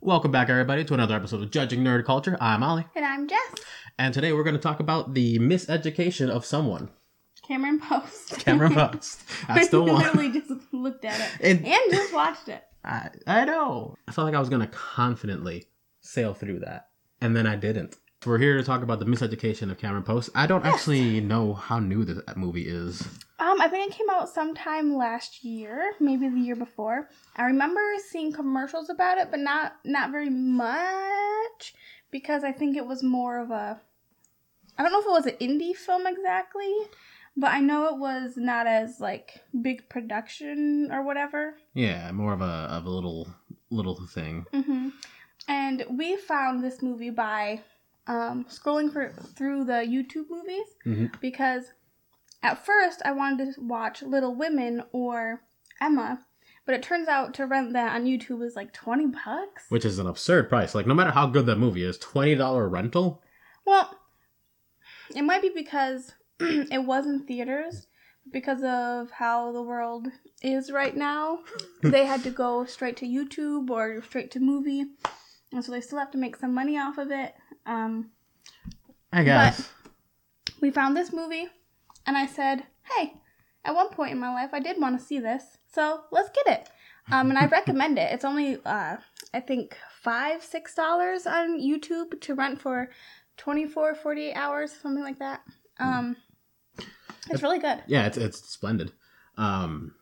Welcome back, everybody, to another episode of Judging Nerd Culture. I'm Ollie, And I'm Jess. and today we're going to talk about the miseducation of someone. Cameron Post. Cameron Post. I one. literally just looked at it And- and just watched it. I, I know. I felt like I was going to confidently sail through that, and then I didn't. We're here to talk about the miseducation of Cameron Post. I don't Yes. actually know how new this movie is. Um, I think it came out sometime last year, maybe the year before. I remember seeing commercials about it, but not not very much because I think it was more of a I don't know if it was an indie film exactly, but I know it was not as like big production or whatever. Yeah, more of a of a little little thing. hmm And we found this movie by um, scrolling for, through the YouTube movies Mhm. because at first I wanted to watch Little Women or Emma, but it turns out to rent that on YouTube is like 20 bucks. Which is an absurd price. Like, no matter how good that movie is, $20 rental? Well, it might be because it was in theaters. Because of how the world is right now, they had to go straight to YouTube or straight to movie, and so they still have to make some money off of it. Um, I guess. we found this movie, and I said, "Hey, at one point in my life, I did want to see this, so let's get it." Um, and I recommend it. It's only, uh, I think, five, six dollars on YouTube to rent for 24, 48 hours, something like that. Um, it's really good. Yeah, it's it's splendid. Um,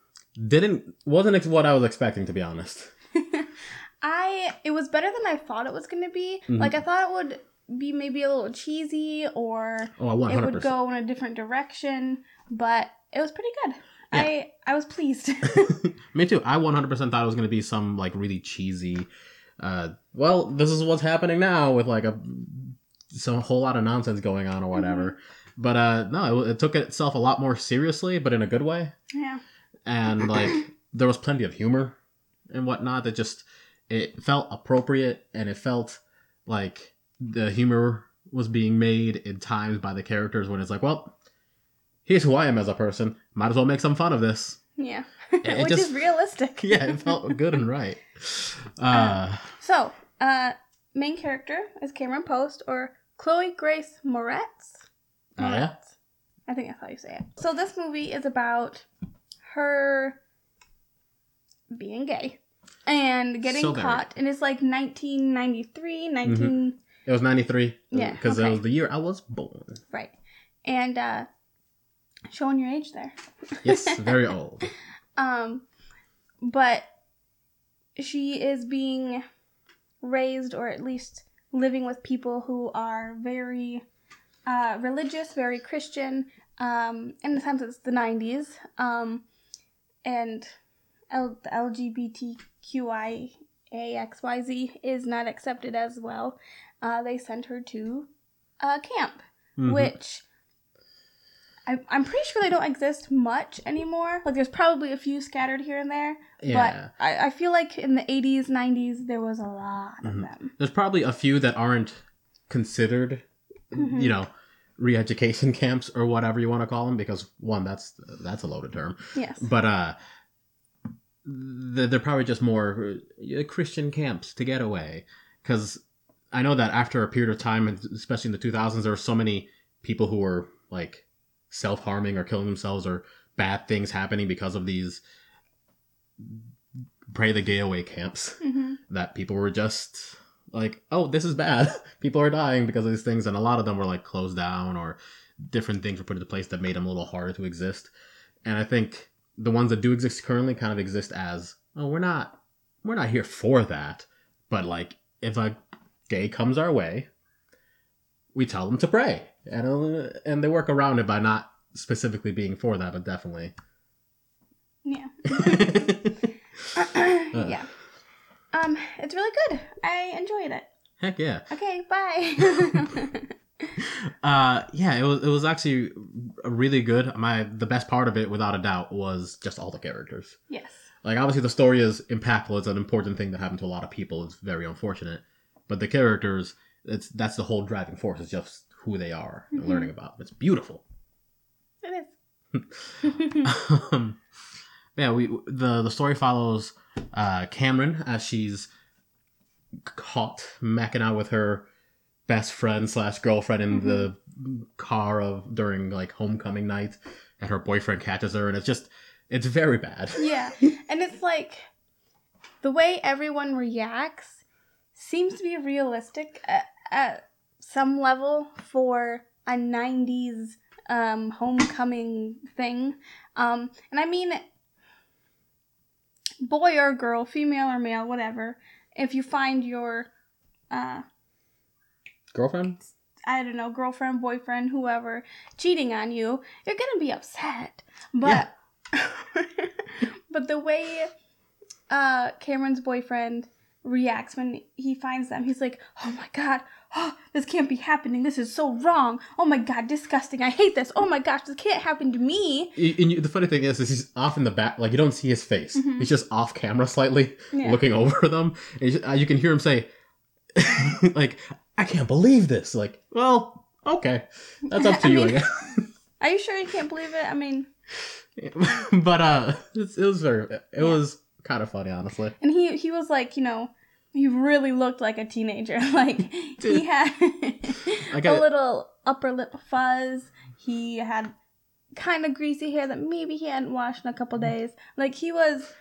didn't wasn't what I was expecting to be honest. I it was better than I thought it was going to be. Mhm. Like I thought it would be maybe a little cheesy or Oh, it would go in a different direction, but it was pretty good. Yeah. I I was pleased. Me too. I one hundred percent thought it was gonna be some like really cheesy. Uh, well, this is what's happening now with like a some whole lot of nonsense going on or whatever. Mm-hmm. But uh, no, it, it took itself a lot more seriously, but in a good way. yeah. and like there was plenty of humor and whatnot that just it felt appropriate and it felt like the humor was being made in times by the characters when it's like well here's who i am as a person might as well make some fun of this Yeah. Which just- is realistic. yeah it felt good and right uh So, uh main character is Cameron Post or Chloe Grace Moretz. oh yeah I think that's how you say it. So this movie is about her being gay and getting So caught and it's like 1993 19 it was 93 Yeah, because it okay. was the year i was born. Right. And uh showing your age there. Yes very old. Um but she is being raised or at least living with people who are very uh, religious very christian um, in the sense it's the 90s um, and L- the lgbtqiaxyz is not accepted as well uh, they sent her to a camp Mhm. which I, I'm pretty sure they don't exist much anymore. Like, there's probably a few scattered here and there, yeah but I, I feel like in the 80s, 90s, there was a lot of Mhm. them. there's probably a few that aren't considered Mhm. you know re-education camps or whatever you want to call them because one that's that's a loaded term Yes. but uh they're probably just more uh, christian camps to get away because i know that after a period of time especially in the 2000s there were so many people who were like self-harming or killing themselves or bad things happening because of these pray the gay away camps hmm that people were just like, oh, this is bad. people are dying because of these things, and a lot of them were like closed down or different things were put into place that made them a little harder to exist. And I think the ones that do exist currently kind of exist as, oh, we're not, we're not here for that, but like if a day comes our way, we tell them to pray, and uh, and they work around it by not specifically being for that, but definitely. Yeah. yeah. Um, it's really good. I enjoyed it. Heck yeah. Okay, bye. uh yeah it was it was actually really good. My the best part of it without a doubt was just all the characters. Yes. like obviously the story is impactful. It's an important thing that happened to a lot of people. It's very unfortunate. But the characters it's that's the whole driving force. It's just who they are and Mhm. learning about. It's beautiful. It is. um, yeah, we the the story follows uh, Cameron as she's caught macking out with her best friend slash girlfriend in the car of during like homecoming night, and her boyfriend catches her, and it's just it's very bad. Yeah. And it's like the way everyone reacts seems to be realistic at, at some level for a 90s um, homecoming thing. Um, and I mean, boy or girl, female or male, whatever, if you find your, uh, Girlfriend? I don't know, girlfriend, boyfriend, whoever, cheating on you, you're gonna be upset. But but the way uh Cameron's boyfriend reacts when he finds them, he's like, Oh my god, oh, this can't be happening. This is so wrong. Oh my god, disgusting. I hate this. Oh my gosh, this can't happen to me. And you, the funny thing is, is he's off in the back, like you don't see his face. Mhm. He's just off camera slightly, Yeah. looking over them. And you, uh, you can hear him say, "Like I can't believe this." Like, well, okay, that's up to I you, mean-. Are you sure you can't believe it? I mean but uh, it was very, it Yeah. was kind of funny, honestly. and he he was like, you know, he really looked like a teenager. Like he had a little upper lip fuzz. He had kind of greasy hair that maybe he hadn't washed in a couple days. Like he was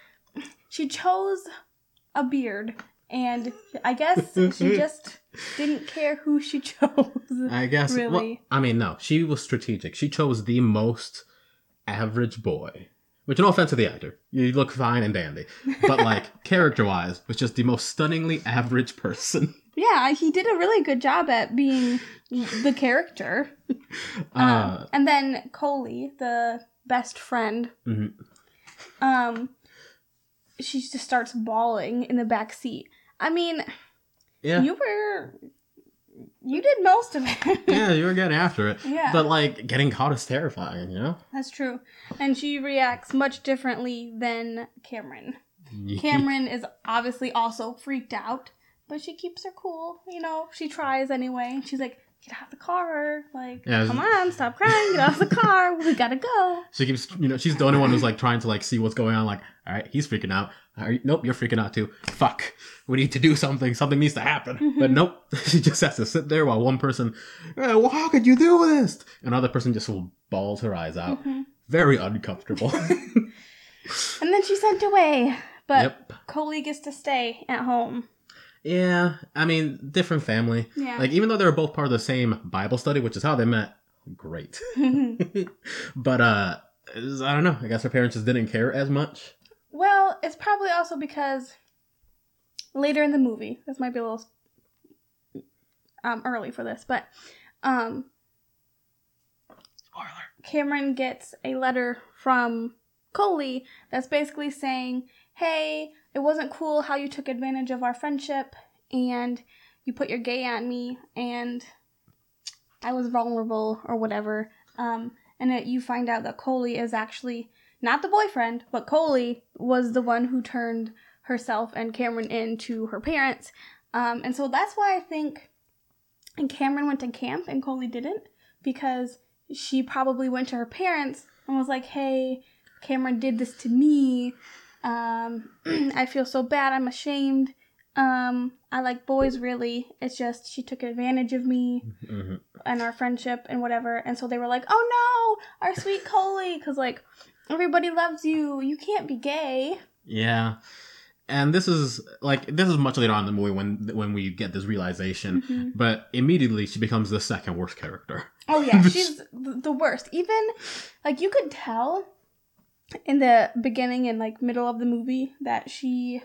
she chose a beard and I guess she just didn't care who she chose. I guess. well, Really? I mean, no, she was strategic. She chose the most average boy. Which, no offense to the actor, you look fine and dandy, but like character-wise, was just the most stunningly average person. yeah, he did a really good job at being the character. Uh, Um, and then Coley, the best friend, mhm. um, she just starts bawling in the back seat. I mean, yeah, you were, you did most of it. yeah, you were getting after it, yeah, but like getting caught is terrifying, you know. that's true. And she reacts much differently than Cameron. Cameron is obviously also freaked out, but she keeps her cool. You know, she tries anyway. She's like, "Get out of the car! Like, Yeah, come on, stop crying! Get out of the car! We gotta go." She keeps, you know, she's the only one who's like trying to like see what's going on. Like, all right, he's freaking out. Nope, you're freaking out too. Fuck, we need to do something. Something needs to happen. But nope, she just has to sit there while one person, "Eh, well, how could you do this? Another person just will balls her eyes out. Mhm. Very uncomfortable. And then she's sent away. But yep. Coley gets to stay at home. Yeah, I mean, different family. Yeah. Like, even though they were both part of the same Bible study, which is how they met, great. but uh, I don't know. I guess her parents just didn't care as much. well, it's probably also because later in the movie, this might be a little um, early for this, but um, Spoiler. Cameron gets a letter from Coley that's basically saying, Hey, it wasn't cool how you took advantage of our friendship and you put your gay on me and I was vulnerable or whatever. Um, and it, you find out that Coley is actually not the boyfriend, but Coley was the one who turned herself and Cameron in to her parents. Um, and so that's why I think and Cameron went to camp and Coley didn't because she probably went to her parents and was like, "Hey, Cameron did this to me. Um, I feel so bad. I'm ashamed. Um, I like boys really. It's just she took advantage of me hmm and our friendship and whatever." And so they were like, "Oh no, our sweet Coley, because like everybody loves you. You can't be gay." Yeah. And this is like this is much later on in the movie when when we get this realization, Mhm. but immediately she becomes the second worst character. Oh yeah, she's the worst. Even like you could tell in the beginning and like middle of the movie that she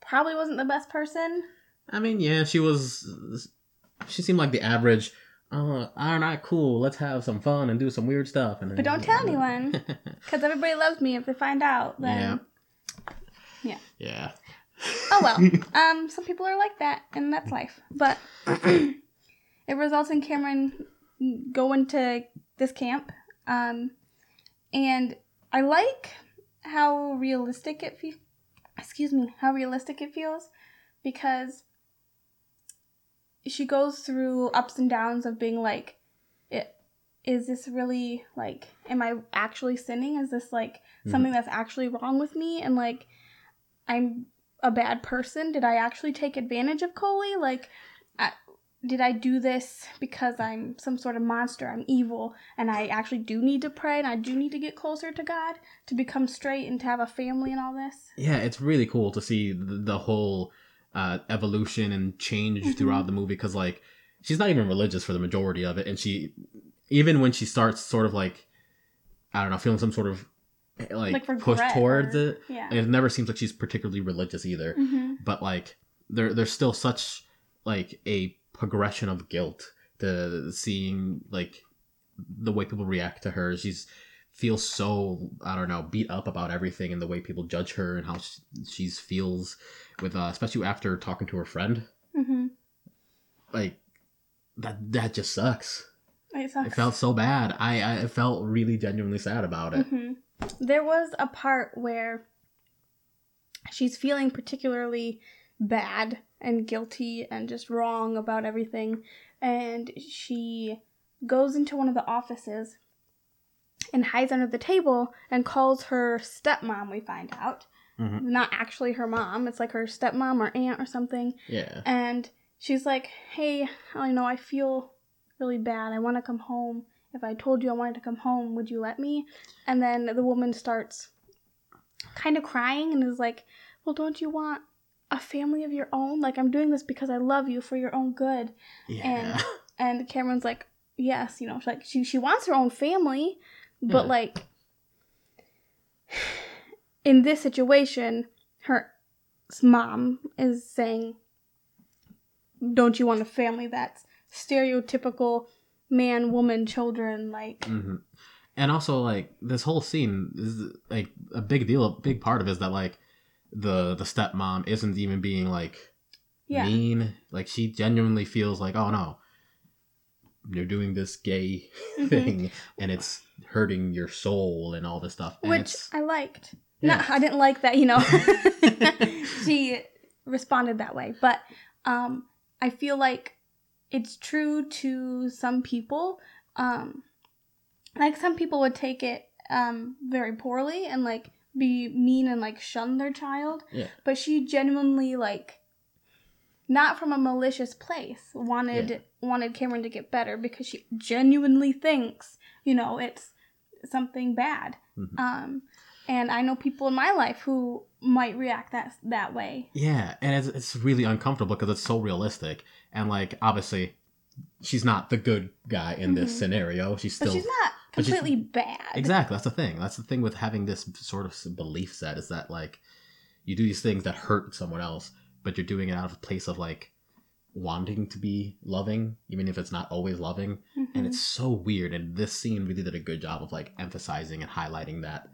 probably wasn't the best person. I mean, yeah, she was. She seemed like the average. Oh, all right, cool. Let's have some fun and do some weird stuff. And But don't tell anyone. Because everybody loves me. If they find out, then Yeah. yeah. oh well. Um, some people are like that, and that's life. But it results in Cameron going to this camp. Um, and I like how realistic it feels. Excuse me, how realistic it feels, because she goes through ups and downs of being like, it is this really like, am I actually sinning? Is this like Mhm. something that's actually wrong with me? And like, I'm a bad person? Did I actually take advantage of Coley? Like, I, did I do this because I'm some sort of monster? I'm evil, and I actually do need to pray, and I do need to get closer to God to become straight and to have a family and all this. Yeah, it's really cool to see the, the whole uh, evolution and change Mhm. throughout the movie because like she's not even religious for the majority of it, and she even when she starts sort of like I don't know feeling some sort of like, Like push towards or- it, Yeah. it never seems like she's particularly religious either. hmm But like there there's still such like a progression of guilt the seeing like the way people react to her. She's feels so I don't know beat up about everything and the way people judge her and how she she's feels with uh, especially after talking to her friend. hmm Like that that just sucks. It sucks. It felt so bad. I I felt really genuinely sad about it. hmm There was a part where she's feeling particularly bad and guilty and just wrong about everything. And she goes into one of the offices and hides under the table and calls her stepmom, we find out. Mhm. Not actually her mom, it's like her stepmom or aunt or something. Yeah. And she's like, Hey, I know I feel really bad. I want to come home. If I told you I wanted to come home, would you let me? And then the woman starts kind of crying and is like, Well, don't you want a family of your own? Like, I'm doing this because I love you for your own good. Yeah. And Cameron's like, Yes, you know, like she, she wants her own family, but Yeah. like, in this situation, her mom is saying, don't you want a family that's stereotypical man, woman, children? Like, hmm And also, like this whole scene is like a big deal. A big part of it is that like the the stepmom isn't even being like yeah, mean. Like she genuinely feels like, oh no, you're doing this gay Mhm. thing, and it's hurting your soul and all this stuff. And which I liked. Yeah. No, I didn't like that. You know, she responded that way, but um, I feel like it's true to some people. Um, like some people would take it um very poorly and like be mean and like shun their child. Yeah. But she genuinely like not from a malicious place wanted wanted Cameron to get better because she genuinely thinks, you know, it's something bad. Mhm. Um and I know people in my life who might react that that way. yeah, and it's it's really uncomfortable because it's so realistic, and like obviously, she's not the good guy in this Mhm. scenario. She's But still she's not completely bad. Exactly. That's the thing. That's the thing with having this sort of belief set is that like you do these things that hurt someone else, but you're doing it out of a place of like wanting to be loving, even if it's not always loving. Mhm. And it's so weird. And this scene really did a good job of like emphasizing and highlighting that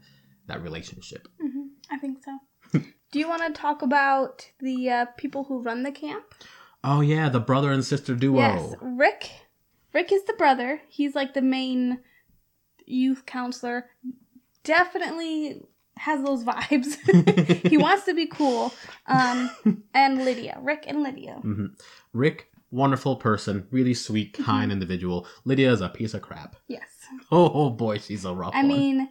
that relationship. Mhm, I think so. Do you want to talk about the uh, people who run the camp? Oh yeah, the brother and sister duo. Yes, Rick. Rick is the brother. He's like the main youth counselor. Definitely has those vibes. he wants to be cool. Um, and Lydia, Rick and Lydia. hmm Rick, wonderful person, really sweet, Mm-hmm. kind individual. Lydia is a piece of crap. Yes. Oh, oh boy, she's a rough I one. mean,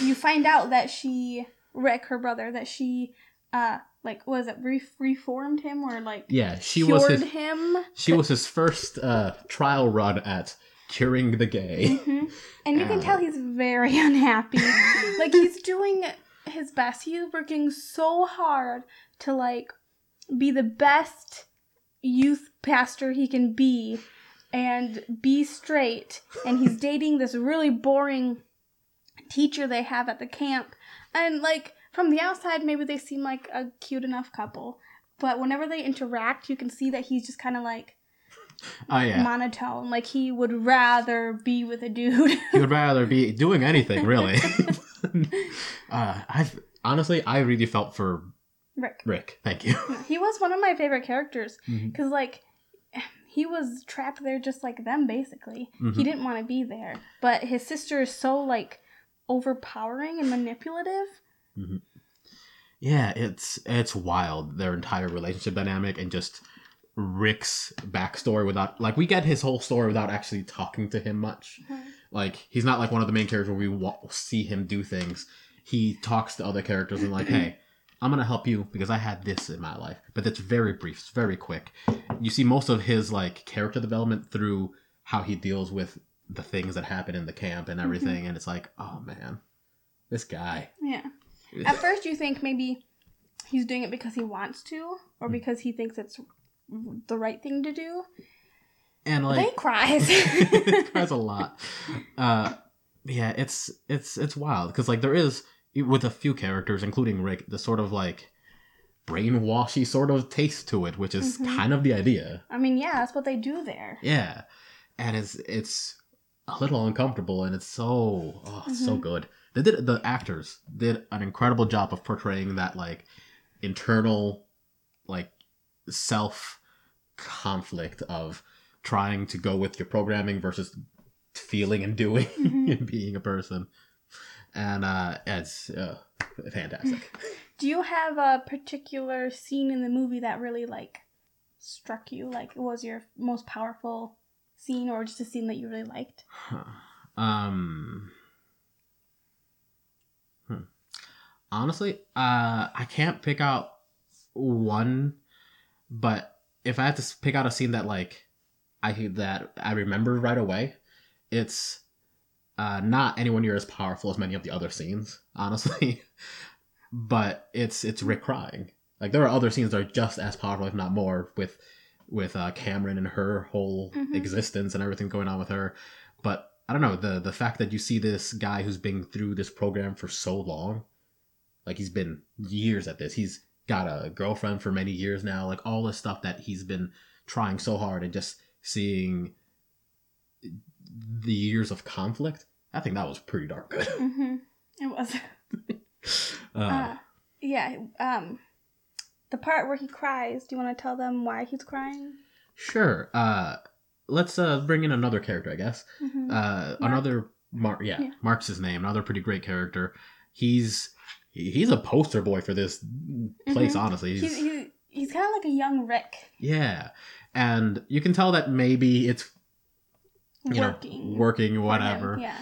you find out that she, Rick, her brother, that she, uh, like, was it re- reformed him or like yeah, she cured was his him? She was his first uh, trial run at curing the gay. hmm And you can Uh. tell he's very unhappy. like he's doing his best. He's working so hard to like be the best youth pastor he can be and be straight. And he's dating this really boring teacher they have at the camp. And like from the outside maybe they seem like a cute enough couple. But whenever they interact, you can see that he's just kind of like Oh yeah, monotone. Like he would rather be with a dude. he would rather be doing anything really. uh, I've honestly, I really felt for Rick. Rick. Thank you. He was one of my favorite characters because, like, he was trapped there just like them, basically. He Mhm. didn't want to be there, but his sister is so like overpowering and manipulative. Yeah, it's it's wild their entire relationship dynamic and just Rick's backstory without like we get his whole story without actually talking to him much. Like he's not like one of the main characters where we wa- see him do things. He talks to other characters and like, hey, I'm gonna help you because I had this in my life, but it's very brief, it's very quick. You see most of his like character development through how he deals with the things that happen in the camp and everything, and it's like, oh man, this guy. Yeah. At first, you think maybe he's doing it because he wants to, or Mm. because he thinks it's the right thing to do. and like then he cries. cries a lot. Uh, yeah, it's it's it's wild because like there is with a few characters, including Rick, the sort of like brainwashy sort of taste to it, which is Mhm. kind of the idea. I mean, yeah, that's what they do there. Yeah, and it's it's a little uncomfortable, and it's so oh, it's so good. They did the actors did an incredible job of portraying that like internal like self conflict of trying to go with your programming versus feeling and doing Mhm. and being a person and uh it's uh, fantastic Do you have a particular scene in the movie that really like struck you? Like, was your most powerful scene, or just a scene that you really liked? Huh. um hmm. honestly uh i can't pick out one but if i had to pick out a scene that like i that i remember right away it's uh not anywhere near as powerful as many of the other scenes honestly. But it's it's rick crying. Like there are other scenes that are just as powerful if not more with with uh cameron and her whole Mhm. existence and everything going on with her. But i don't know the the fact that you see this guy who's been through this program for so long like he's been years at this. He's got a girlfriend for many years now like all this stuff that he's been trying so hard and just seeing the years of conflict i think that was pretty dark good Mm-hmm. It was. uh, Uh, yeah. Um, the part where he cries. Do you want to tell them why he's crying? sure uh let's uh bring in another character i guess Mm-hmm. uh Mark. another mark yeah, Yeah. mark's his name another pretty great character he's he- he's a poster boy for this place Mhm. honestly he's he's, he's kind of like a young Rick yeah and you can tell that maybe it's you working. know working him, whatever Yeah.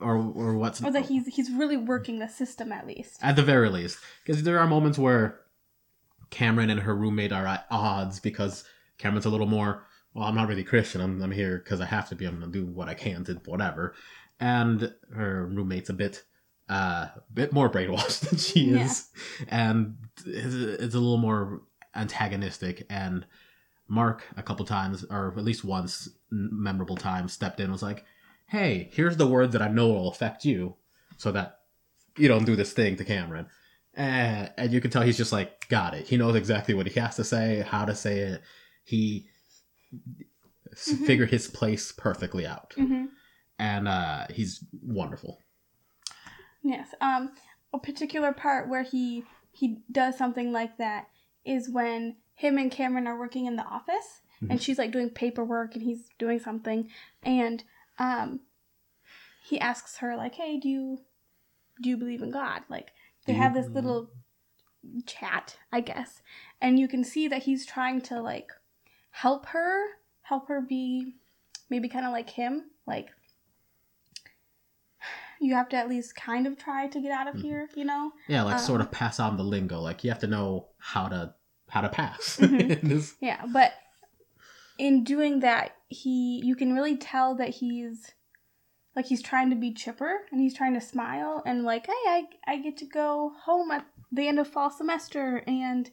or or what's Or that he's he's really working the system at least. at the very least because there are moments where cameron and her roommate are at odds because cameron's a little more well i'm not really christian i'm, I'm here because i have to be i'm gonna do what i can to whatever and her roommate's a bit uh a bit more brainwashed than she Yeah. is. And it's, it's a little more antagonistic. And mark a couple times or at least once memorable time stepped in and was like hey here's the word that i know will affect you so that you don't do this thing to cameron. And, and you can tell he's just like got it. He knows exactly what he has to say how to say it. He s Mhm. figured his place perfectly out. Hmm and uh he's wonderful Yes. Um, a particular part where he he does something like that is when him and Cameron are working in the office, and Mhm. she's like doing paperwork, and he's doing something, and um, he asks her like, "Hey, do you do you believe in God?" Like they have this little chat, I guess, and you can see that he's trying to like help her, help her be maybe kind of like him, like you have to at least kind of try to get out of Mhm. here, you know? yeah like sort Um, of pass on the lingo like you have to know how to how to pass Mhm. Yeah, but in doing that, he you can really tell that he's like he's trying to be chipper and he's trying to smile and like, hey, I I get to go home at the end of fall semester and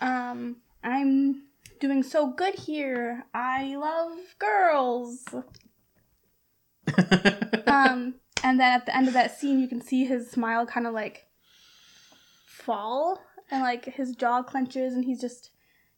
um I'm doing so good here. I love girls. Um and then at the end of that scene you can see his smile kind of like fall and like his jaw clenches and he's just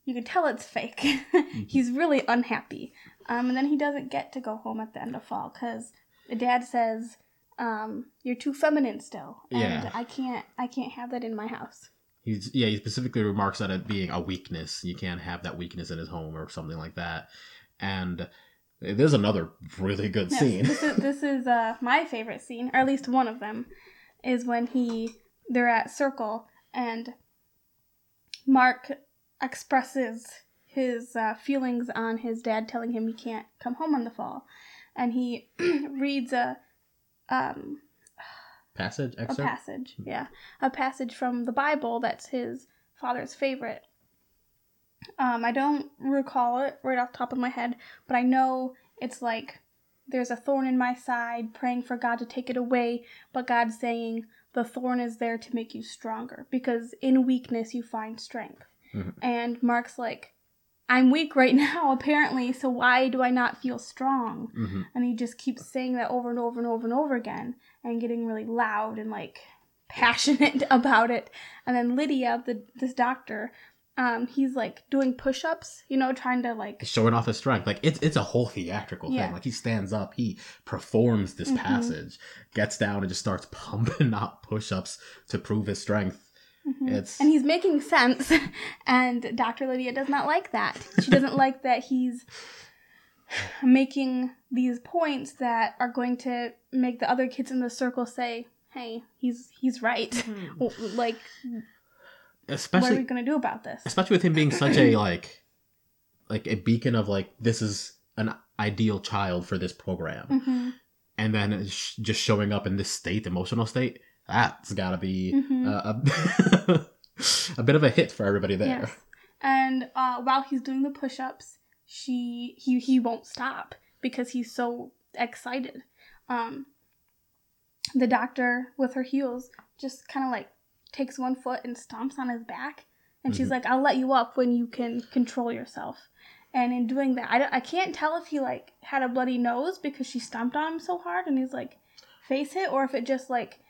you can tell it's fake. he's really unhappy. Um, and then he doesn't get to go home at the end of fall because the dad says, um, "You're too feminine still, and Yeah. I can't, I can't have that in my house." He's yeah, he specifically remarks that it being a weakness. You can't have that weakness in his home or something like that. And there's another really good Yes, scene. this is this is uh, my favorite scene, or at least one of them, is when he they're at Circle and Mark expresses his uh, feelings on his dad telling him he can't come home on the fall, and he reads a um, passage a passage. Yeah, a passage from the Bible that's his father's favorite. Um, I don't recall it right off the top of my head, but I know it's like there's a thorn in my side, praying for God to take it away, but God's saying the thorn is there to make you stronger because in weakness you find strength. Mhm. And Mark's like, I'm weak right now, apparently, so why do I not feel strong? hmm And he just keeps saying that over and over and over and over again and getting really loud and like passionate about it. And then Lydia, the this doctor, um, he's like doing push ups, you know, trying to like Showing off his strength, like it's it's a whole theatrical Yeah. thing. Like he stands up, he performs this Mhm. passage, gets down, and just starts pumping out push-ups to prove his strength. Mhm. It's and he's making sense. And Dr. Lydia does not like that. She doesn't like that he's making these points that are going to make the other kids in the circle say, "Hey, he's he's right." W- like, what are especially we gonna do about this? especially with him being such a like like a beacon of like this is an ideal child for this program hmm and then sh- just showing up in this state emotional state that's gotta be Mhm. uh, a, a bit of a hit for everybody there Yes. And uh, while he's doing the push-ups, she he he won't stop because he's so excited. Um, the doctor with her heels just kind of like takes one foot and stomps on his back, and she's Mhm. like, "I'll let you up when you can control yourself." And in doing that, I, don't- I can't tell if he like had a bloody nose because she stomped on him so hard and he's like face hit, or if it just like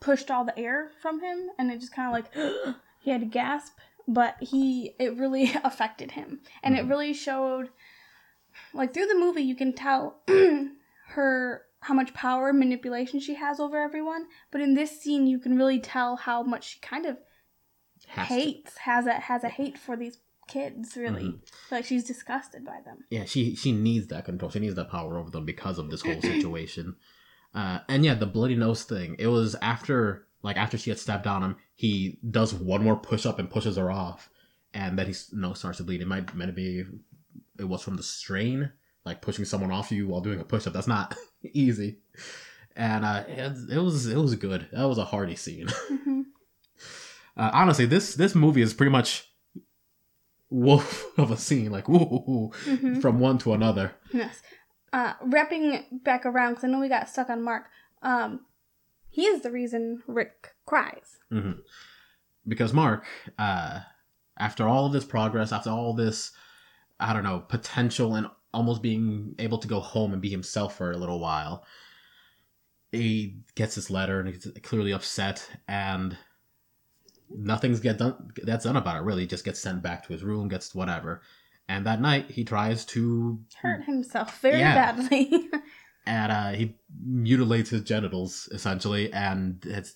pushed all the air from him and it just kind of like he had to gasp but he it really affected him and it Mhm. really showed like through the movie you can tell her how much power and manipulation she has over everyone but in this scene you can really tell how much she kind of Has to. hates has a has a hate for these kids really. Mhm. like she's disgusted by them. Yeah she she needs that control. She needs that power over them because of this whole situation. Uh and yeah the bloody nose thing. It was after like after she had stepped on him he does one more push up and pushes her off and then his nose starts to bleed. It might meant to be it was from the strain like pushing someone off you while doing a push up that's not easy. And uh it, it was it was good. That was a hearty scene. Hmm uh, honestly this this movie is pretty much wolf of a scene like woo hmm from one to another. Yes. Uh, wrapping back around, because I know we got stuck on Mark. Um, he is the reason Rick cries. hmm Because Mark, uh, after all of this progress, after all this, I don't know, potential and almost being able to go home and be himself for a little while, he gets this letter and he's clearly upset, and nothing's get done. That's done about it. Really, he just gets sent back to his room, gets whatever. And that night, he tries to Hurt himself very Yeah. badly. and uh, he mutilates his genitals essentially, and it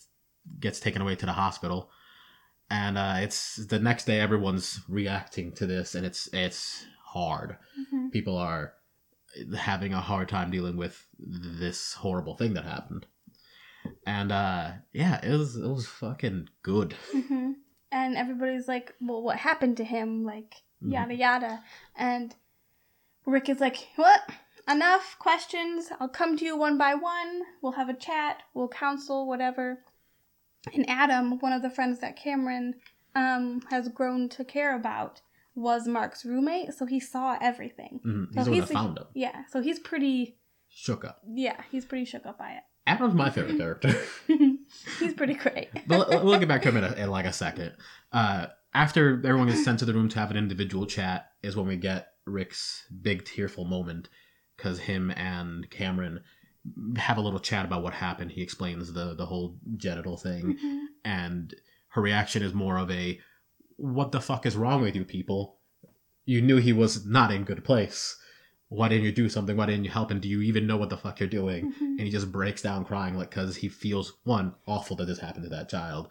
gets taken away to the hospital. And uh, it's the next day, everyone's reacting to this, and it's it's hard. Mhm. People are having a hard time dealing with this horrible thing that happened. And uh, yeah, it was it was fucking good. Mhm. And everybody's like, well, what happened to him? Like, Mhm. yada yada. And Rick is like, what? Enough questions. I'll come to you one by one. We'll have a chat. We'll counsel, whatever. And Adam, one of the friends that Cameron um, has grown to care about, was Mark's roommate, so he saw everything. Mhm. He's So the one that found him. Yeah, so he's pretty. Shook up. Yeah, he's pretty shook up by it. Adam's my favorite character. he's pretty great. but we'll- get back to him in, a, in like a second. Uh, after everyone gets sent to the room to have an individual chat, is when we get Rick's big tearful moment because him and Cameron have a little chat about what happened. He explains the the whole genital thing, Mhm. and her reaction is more of a, "What the fuck is wrong with you people? You knew he was not in good place. Why didn't you do something? Why didn't you help him? Do you even know what the fuck you're doing?" Mhm. and he just breaks down crying like because he feels one awful that this happened to that child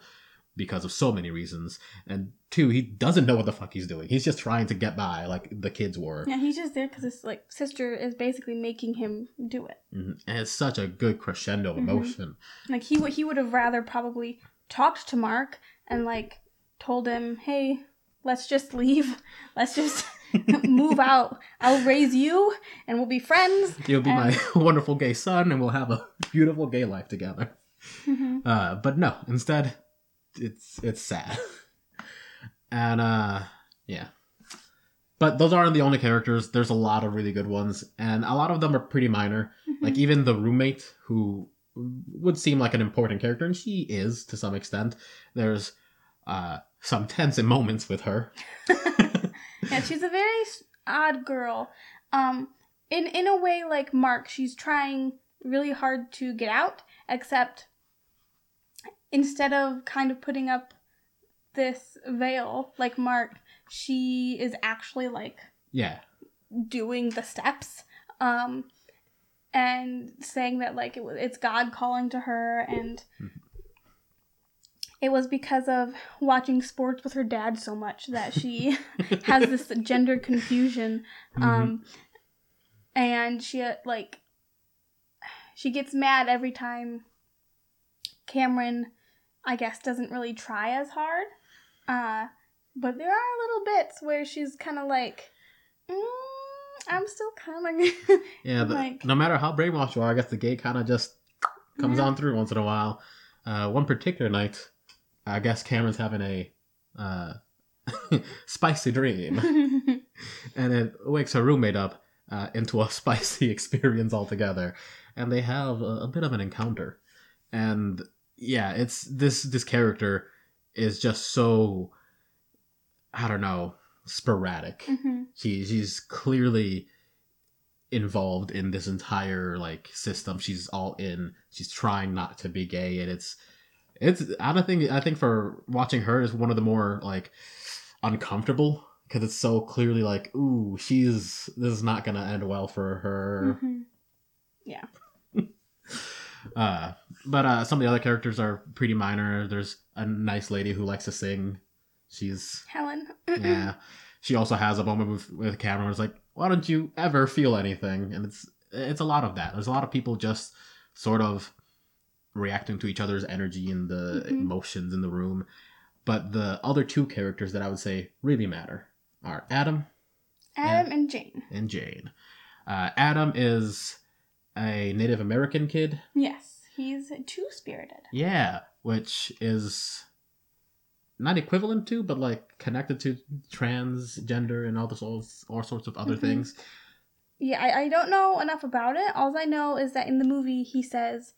because of so many reasons and two he doesn't know what the fuck he's doing he's just trying to get by like the kids were Yeah, he's just there because his like sister is basically making him do it. Mhm. and it's such a good crescendo of Mhm. emotion Like he would he would have rather probably talked to Mark and like told him, "Hey, let's just leave. Let's just move out. I'll raise you, and we'll be friends. You'll be And- my wonderful gay son, and we'll have a beautiful gay life together. Mhm. Uh, but no, instead, it's it's sad. and uh, yeah. But those aren't the only characters. There's a lot of really good ones, and a lot of them are pretty minor. Like even the roommate, who would seem like an important character, and she is to some extent. There's uh, some tense moments with her. yeah, she's a very odd girl. Um, in in a way, like Mark, she's trying really hard to get out, except instead of kind of putting up this veil like Mark, she is actually like Yeah, doing the steps. Um, and saying that like it it's God calling to her and it was because of watching sports with her dad so much that she has this gender confusion um and she uh, like she gets mad every time Cameron I guess doesn't really try as hard uh but there are little bits where she's kind of like mm, I'm still coming yeah. The, Like- no matter how brainwashed you are, I guess the gay kind of just comes Yeah. on through once in a while. Uh, one particular night, I guess Cameron's having a uh, spicy dream, and it wakes her roommate up uh, into a spicy experience altogether, and they have a, a bit of an encounter. And yeah, it's this this character is just so I don't know sporadic. Mhm. She she's clearly involved in this entire like system. She's all in. She's trying not to be gay, and it's it's. I don't think I think for watching her is one of the more like uncomfortable because it's so clearly like, ooh, she's this is not gonna end well for her. Mhm. Uh, but uh, some of the other characters are pretty minor. There's a nice lady who likes to sing. She's Helen. yeah. She also has a moment with with Cameron. where It's like, why don't you ever feel anything? And it's it's a lot of that. There's a lot of people just sort of reacting to each other's energy and the Mhm. emotions in the room. But the other two characters that I would say really matter are Adam Adam and Jane. and Jane. Uh, Adam is a Native American kid. Yes, he's two spirited. Yeah, which is not equivalent to, but like connected to transgender and all this all, all sorts of other Mhm. things. Yeah, I, I don't know enough about it. All I know is that in the movie he says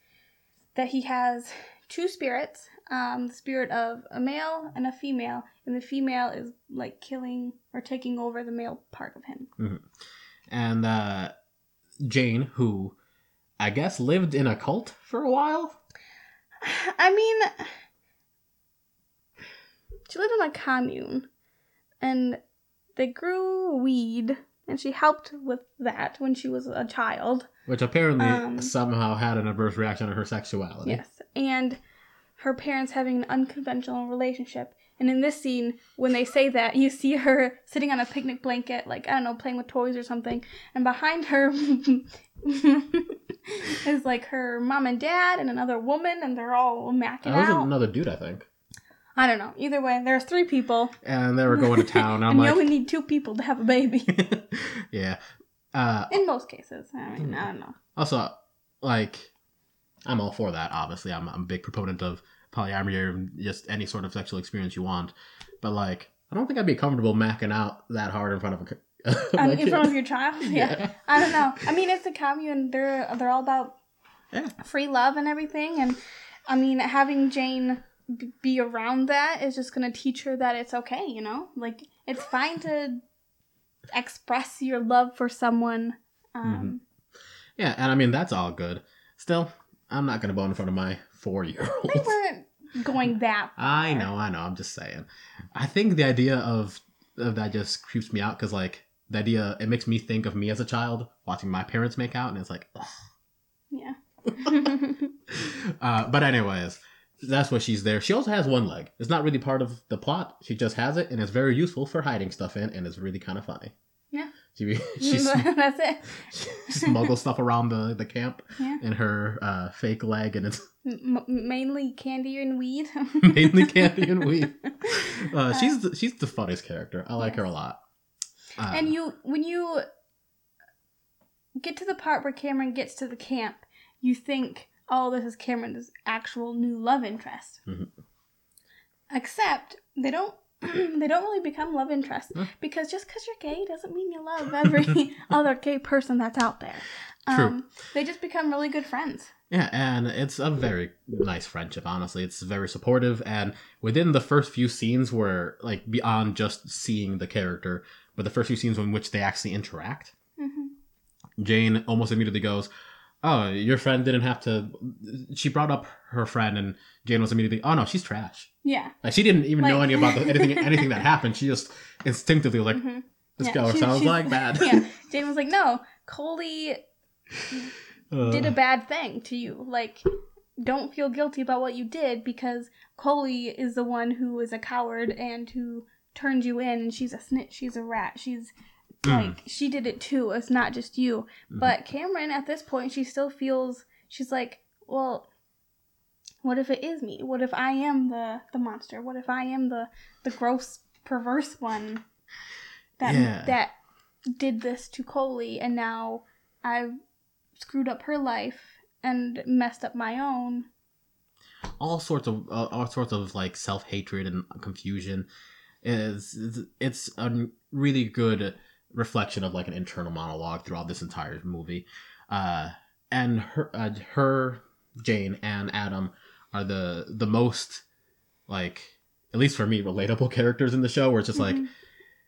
that he has two spirits, um, the spirit of a male and a female, and the female is like killing or taking over the male part of him. And uh, Jane, who I guess lived in a cult for a while. I mean, she lived in a commune, and they grew weed, and she helped with that when she was a child. Which apparently Um, somehow had an adverse reaction to her sexuality. Yes, and her parents having an unconventional relationship. And in this scene, when they say that, you see her sitting on a picnic blanket, like I don't know, playing with toys or something, and behind her is like her mom and dad and another woman, and they're all macking That was out. another dude, I think. I don't know. Either way, there's three people, And they were going to town. I'm and you only need two people to have a baby. yeah. Uh, in most cases, I mean, I don't know. Also, like, I'm all for that. Obviously, I'm, I'm a big proponent of polyamory or just any sort of sexual experience you want. But like, I don't think I'd be comfortable macking out that hard in front of a. Um, in kid. front of your child, yeah. yeah. I don't know. I mean, it's a commune. They're they're all about Yeah. free love and everything. And I mean, having Jane b- be around that is just gonna teach her that it's okay. You know, like it's fine to express your love for someone. Um, Yeah, and I mean that's all good. Still, I'm not gonna bone in front of my four year They old. weren't going that. Far. I know, I know. I'm just saying. I think the idea of of that just creeps me out because like the idea it makes me think of me as a child watching my parents make out, and it's like, ugh. Yeah. uh, but anyways, that's what she's there. She also has one leg. It's not really part of the plot. She just has it, and it's very useful for hiding stuff in, and it's really kind of funny. Yeah. She she, That's it. she smuggles stuff around the the camp Yeah. in her uh, fake leg, and it's M- mainly candy and weed. mainly candy and weed. Uh, she's the, she's the funniest character. I like her a lot. Uh, and you when you get to the part where Cameron gets to the camp, you think, "Oh, this is Cameron's actual new love interest." Mhm. Except they don't. they don't really become love interests Huh? because just because you're gay doesn't mean you love every other gay person that's out there. True. Um, they just become really good friends. Yeah, and it's a very nice friendship, honestly. It's very supportive, and within the first few scenes where, like, beyond just seeing the character, but the first few scenes in which they actually interact, hmm Jane almost immediately goes, Oh, your friend didn't have to. She brought up her friend, and Jane was immediately, Oh, no, she's trash. Yeah. Like, she didn't even know any about the, anything anything that happened. She just instinctively was like, Mhm. This Yeah, girl she- sounds like bad. yeah. Jane was like, no, Coley Uh, did a bad thing to you. Like, don't feel guilty about what you did because Coley is the one who is a coward and who turned you in, and she's a snitch, she's a rat, she's. Like, she did it too. It's not just you. Mhm. But Cameron, at this point, she still feels, she's like, well, what if it is me? What if I am the the monster? What if I am the the gross perverse one that Yeah. that did this to Coley and now I've screwed up her life and messed up my own. all sorts of uh, all sorts of like self hatred and confusion. Is it's, it's a really good reflection of like an internal monologue throughout this entire movie. Uh, and her, uh, her, Jane and Adam are the the most like at least for me relatable characters in the show. Where it's just like Mhm.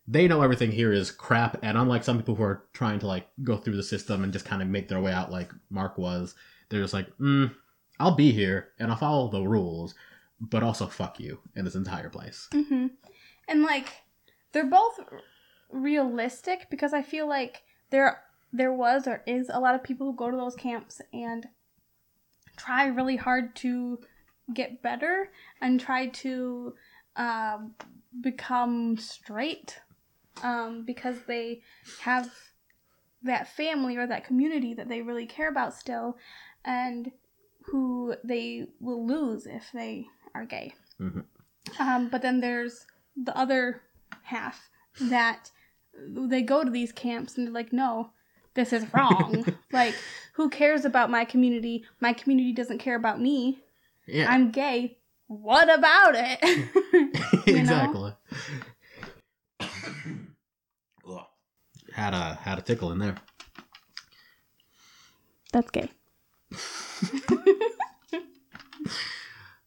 they know everything here is crap, and unlike some people who are trying to like go through the system and just kind of make their way out, like Mark was, they're just like, mm, I'll be here and I'll follow the rules, but also fuck you in this entire place. hmm And like they're both realistic because I feel like there there was or is a lot of people who go to those camps and try really hard to get better and try to um, become straight um, because they have that family or that community that they really care about still and who they will lose if they are gay. Mhm. Um, but then there's the other half that they go to these camps and they're like, no, this is wrong. like, who cares about my community? My community doesn't care about me. Yeah, I'm gay. What about it? exactly. Had a had a tickle in there. That's gay.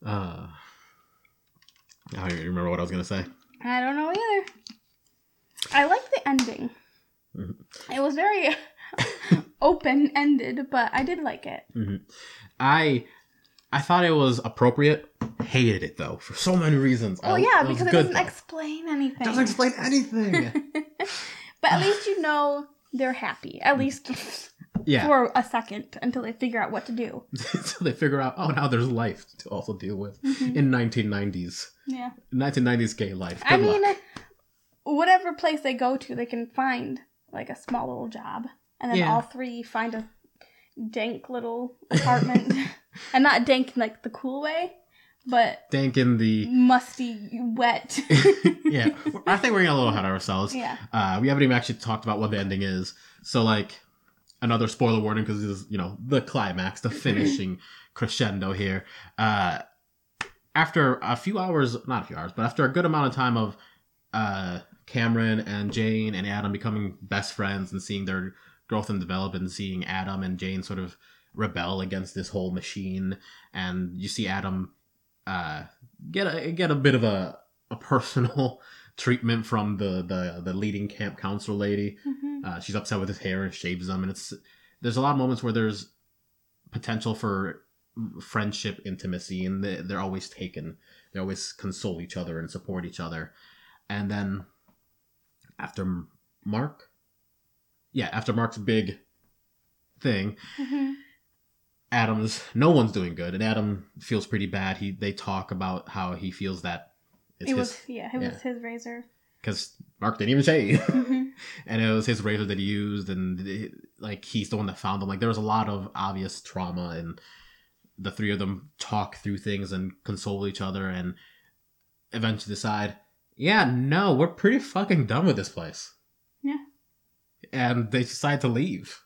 Uh, I don't even remember what I was gonna say. I don't know either. I like the ending. Mhm. It was very open ended, but I did like it. I I thought it was appropriate. Hated it though for so many reasons. Oh I- yeah, was because it doesn't though. explain anything. It doesn't explain anything. but at least you know they're happy. At least yeah. for a second until they figure out what to do. so they figure out, oh, now there's life to also deal with Mhm. in 1990s. Yeah. 1990s gay life. I mean, luck. Whatever place they go to, they can find like a small little job, and then Yeah. all three find a dank little apartment, and not dank in, like the cool way, but Dank in the. musty, wet. yeah, I think we're getting a little ahead of ourselves. yeah. Uh, we haven't even actually talked about what the ending is. So, like, another spoiler warning because this is, you know, the climax, the finishing crescendo here. Uh, after a few hours, not a few hours, but after a good amount of time of uh, Cameron and Jane and Adam becoming best friends and seeing their growth and development, and seeing Adam and Jane sort of rebel against this whole machine, and you see Adam uh, get a get a bit of a, a personal treatment from the, the the leading camp counselor lady. hmm Uh, she's upset with his hair and shaves them, and it's there's a lot of moments where there's potential for friendship, intimacy, and they, they're always taken. They always console each other and support each other. And then after Mark, yeah, after Mark's big thing, hmm Adam's no one's doing good, and Adam feels pretty bad. He they talk about how he feels that it's It his was yeah, it was his razor. because Mark didn't even shave. hmm and it was his razor that he used and it- like he's the one that found them like there was a lot of obvious trauma and the three of them talk through things and console each other and eventually decide yeah no we're pretty fucking done with this place Yeah. And they decide to leave.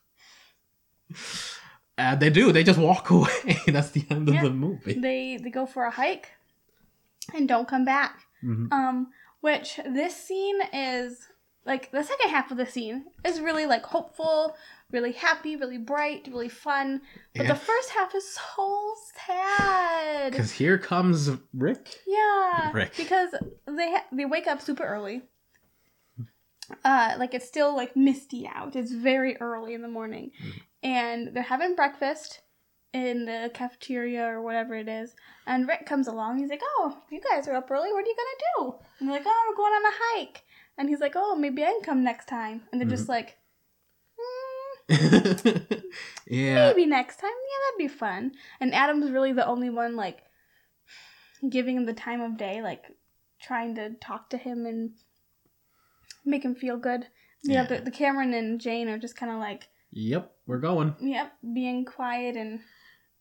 And they do. They just walk away. That's the end Yeah. of the movie. They they go for a hike and don't come back. Mhm. Um, which this scene is like the second half of the scene is really like hopeful, really happy, really bright, really fun. But Yeah. the first half is so sad. Because here comes Rick. Yeah, Rick. because they ha- they wake up super early. Uh, like it's still like misty out. It's very early in the morning, Mhm. and they're having breakfast in the cafeteria or whatever it is. And Rick comes along. He's like, "Oh, you guys are up early. What are you gonna do?" And they're like, "Oh, we're going on a hike." And he's like, "Oh, maybe I can come next time." And they're just like, mm, yeah. "Maybe next time. Yeah, that'd be fun." And Adam's really the only one like giving him the time of day, like trying to talk to him and make him feel good. Yeah, Yeah. the, the Cameron and Jane are just kind of like, Yep, we're going. yep, being quiet and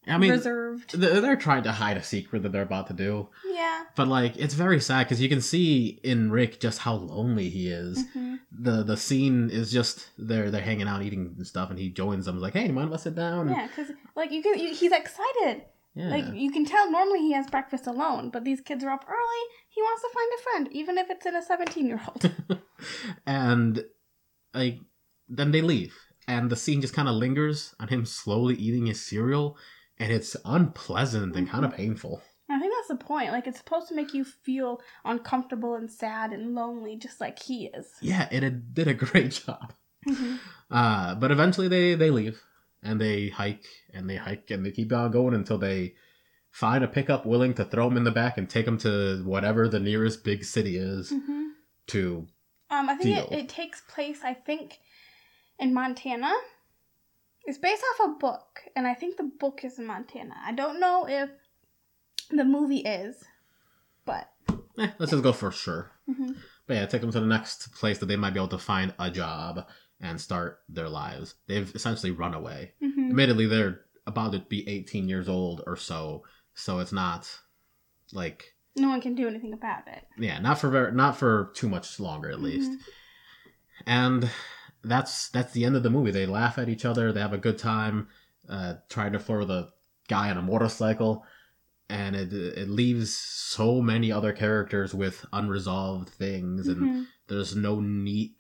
I mean, reserved. they're trying to hide a secret that they're about to do. Yeah. But like, it's very sad because you can see in Rick just how lonely he is. hmm The the scene is just they're they're hanging out eating and stuff, and he joins them. He's like, "Hey, you mind if I sit down?" Yeah, because like you can, you, he's excited. yeah. Like you can tell normally he has breakfast alone, but these kids are up early. He wants to find a friend, even if it's in a seventeen-year-old. and like then they leave, and the scene just kind of lingers on him slowly eating his cereal, and it's unpleasant and kind of painful. I think that's the point. Like it's supposed to make you feel uncomfortable and sad and lonely, just like he is. Yeah, it, did a great job. Mhm. Uh, but eventually they they leave and they hike and they hike and they keep on going until they find a pickup willing to throw them in the back and take them to whatever the nearest big city is Mhm. to Um, I think it, it takes place. I think in Montana. It's based off a book, and I think the book is in Montana. I don't know if the movie is, but eh, let's just go for sure. Mhm. But yeah, take them to the next place that they might be able to find a job and start their lives. They've essentially run away. Mhm. Admittedly, they're about to be 18 years old or so, so it's not like no one can do anything about it. yeah, not for very, not for too much longer at least. Mhm. And that's that's the end of the movie. They laugh at each other. They have a good time, uh, trying to flirt with a guy on a motorcycle, and it it leaves so many other characters with unresolved things, and Mhm. there's no neat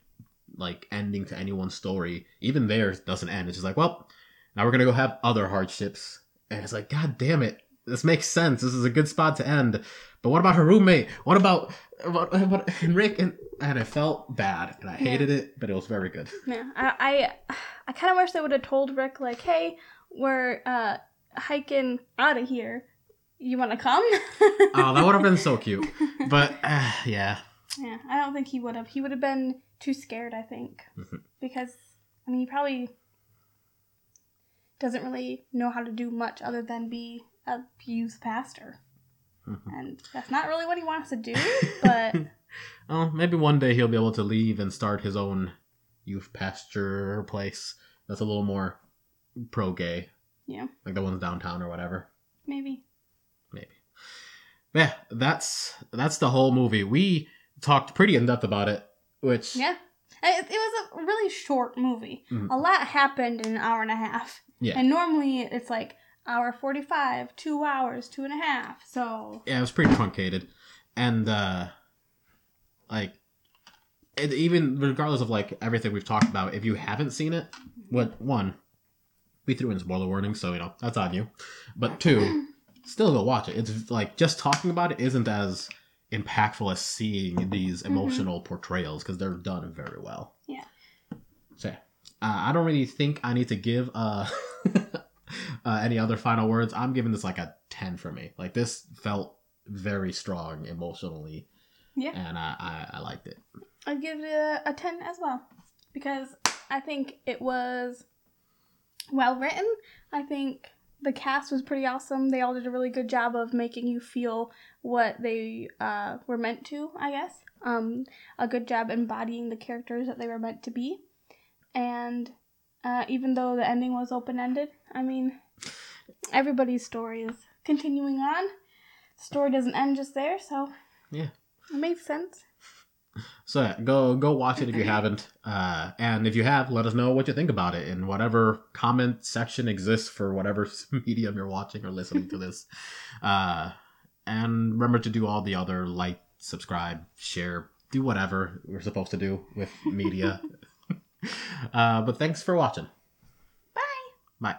like ending to anyone's story. Even theirs doesn't end. It's just like, well, now we're gonna go have other hardships, and it's like, god damn it. This makes sense. This is a good spot to end. But what about her roommate? What about what, what and Rick? And and I felt bad, and I Yeah. hated it, but it was very good. Yeah, I I, I kind of wish they would have told Rick like, "Hey, we're uh hiking out of here. You want to come?" Oh, that would have been so cute. But uh, yeah, Yeah, I don't think he would have. He would have been too scared, I think. Mhm. Because, I mean, he probably doesn't really know how to do much other than be a youth pastor. Mhm. And that's not really what he wants to do, but oh, maybe one day he'll be able to leave and start his own youth pasture place. That's a little more pro gay, yeah, like the ones downtown or whatever. maybe. maybe. Yeah, that's that's the whole movie. We talked pretty in depth about it, which Yeah. It, it was a really short movie. Mhm. A lot happened in an hour and a half. Yeah. And normally it's like hour 45, two hours, two and a half. So, yeah, it was pretty truncated, and uh like it, even regardless of like everything we've talked about, if you haven't seen it, what one, we threw in spoiler warning, so you know that's on you. But two, still go watch it. It's like just talking about it isn't as impactful as seeing these Mhm. emotional portrayals because they're done very well. Yeah. So yeah. uh, I don't really think I need to give uh, uh any other final words. I'm giving this like a ten for me. Like this felt very strong emotionally, yeah. and I I, I liked it. I'd give it a, a 10 as well because I think it was well written. I think the cast was pretty awesome. They all did a really good job of making you feel what they uh, were meant to, I guess. Um, a good job embodying the characters that they were meant to be. And uh, even though the ending was open ended, I mean, everybody's story is continuing on. The story doesn't end just there, so Yeah. it made sense. So yeah, go go watch it if you haven't, uh, and if you have, let us know what you think about it in whatever comment section exists for whatever medium you're watching or listening to this. Uh, and remember to do all the other like, subscribe, share, do whatever we're supposed to do with media. Uh, but thanks for watching. Bye. Bye.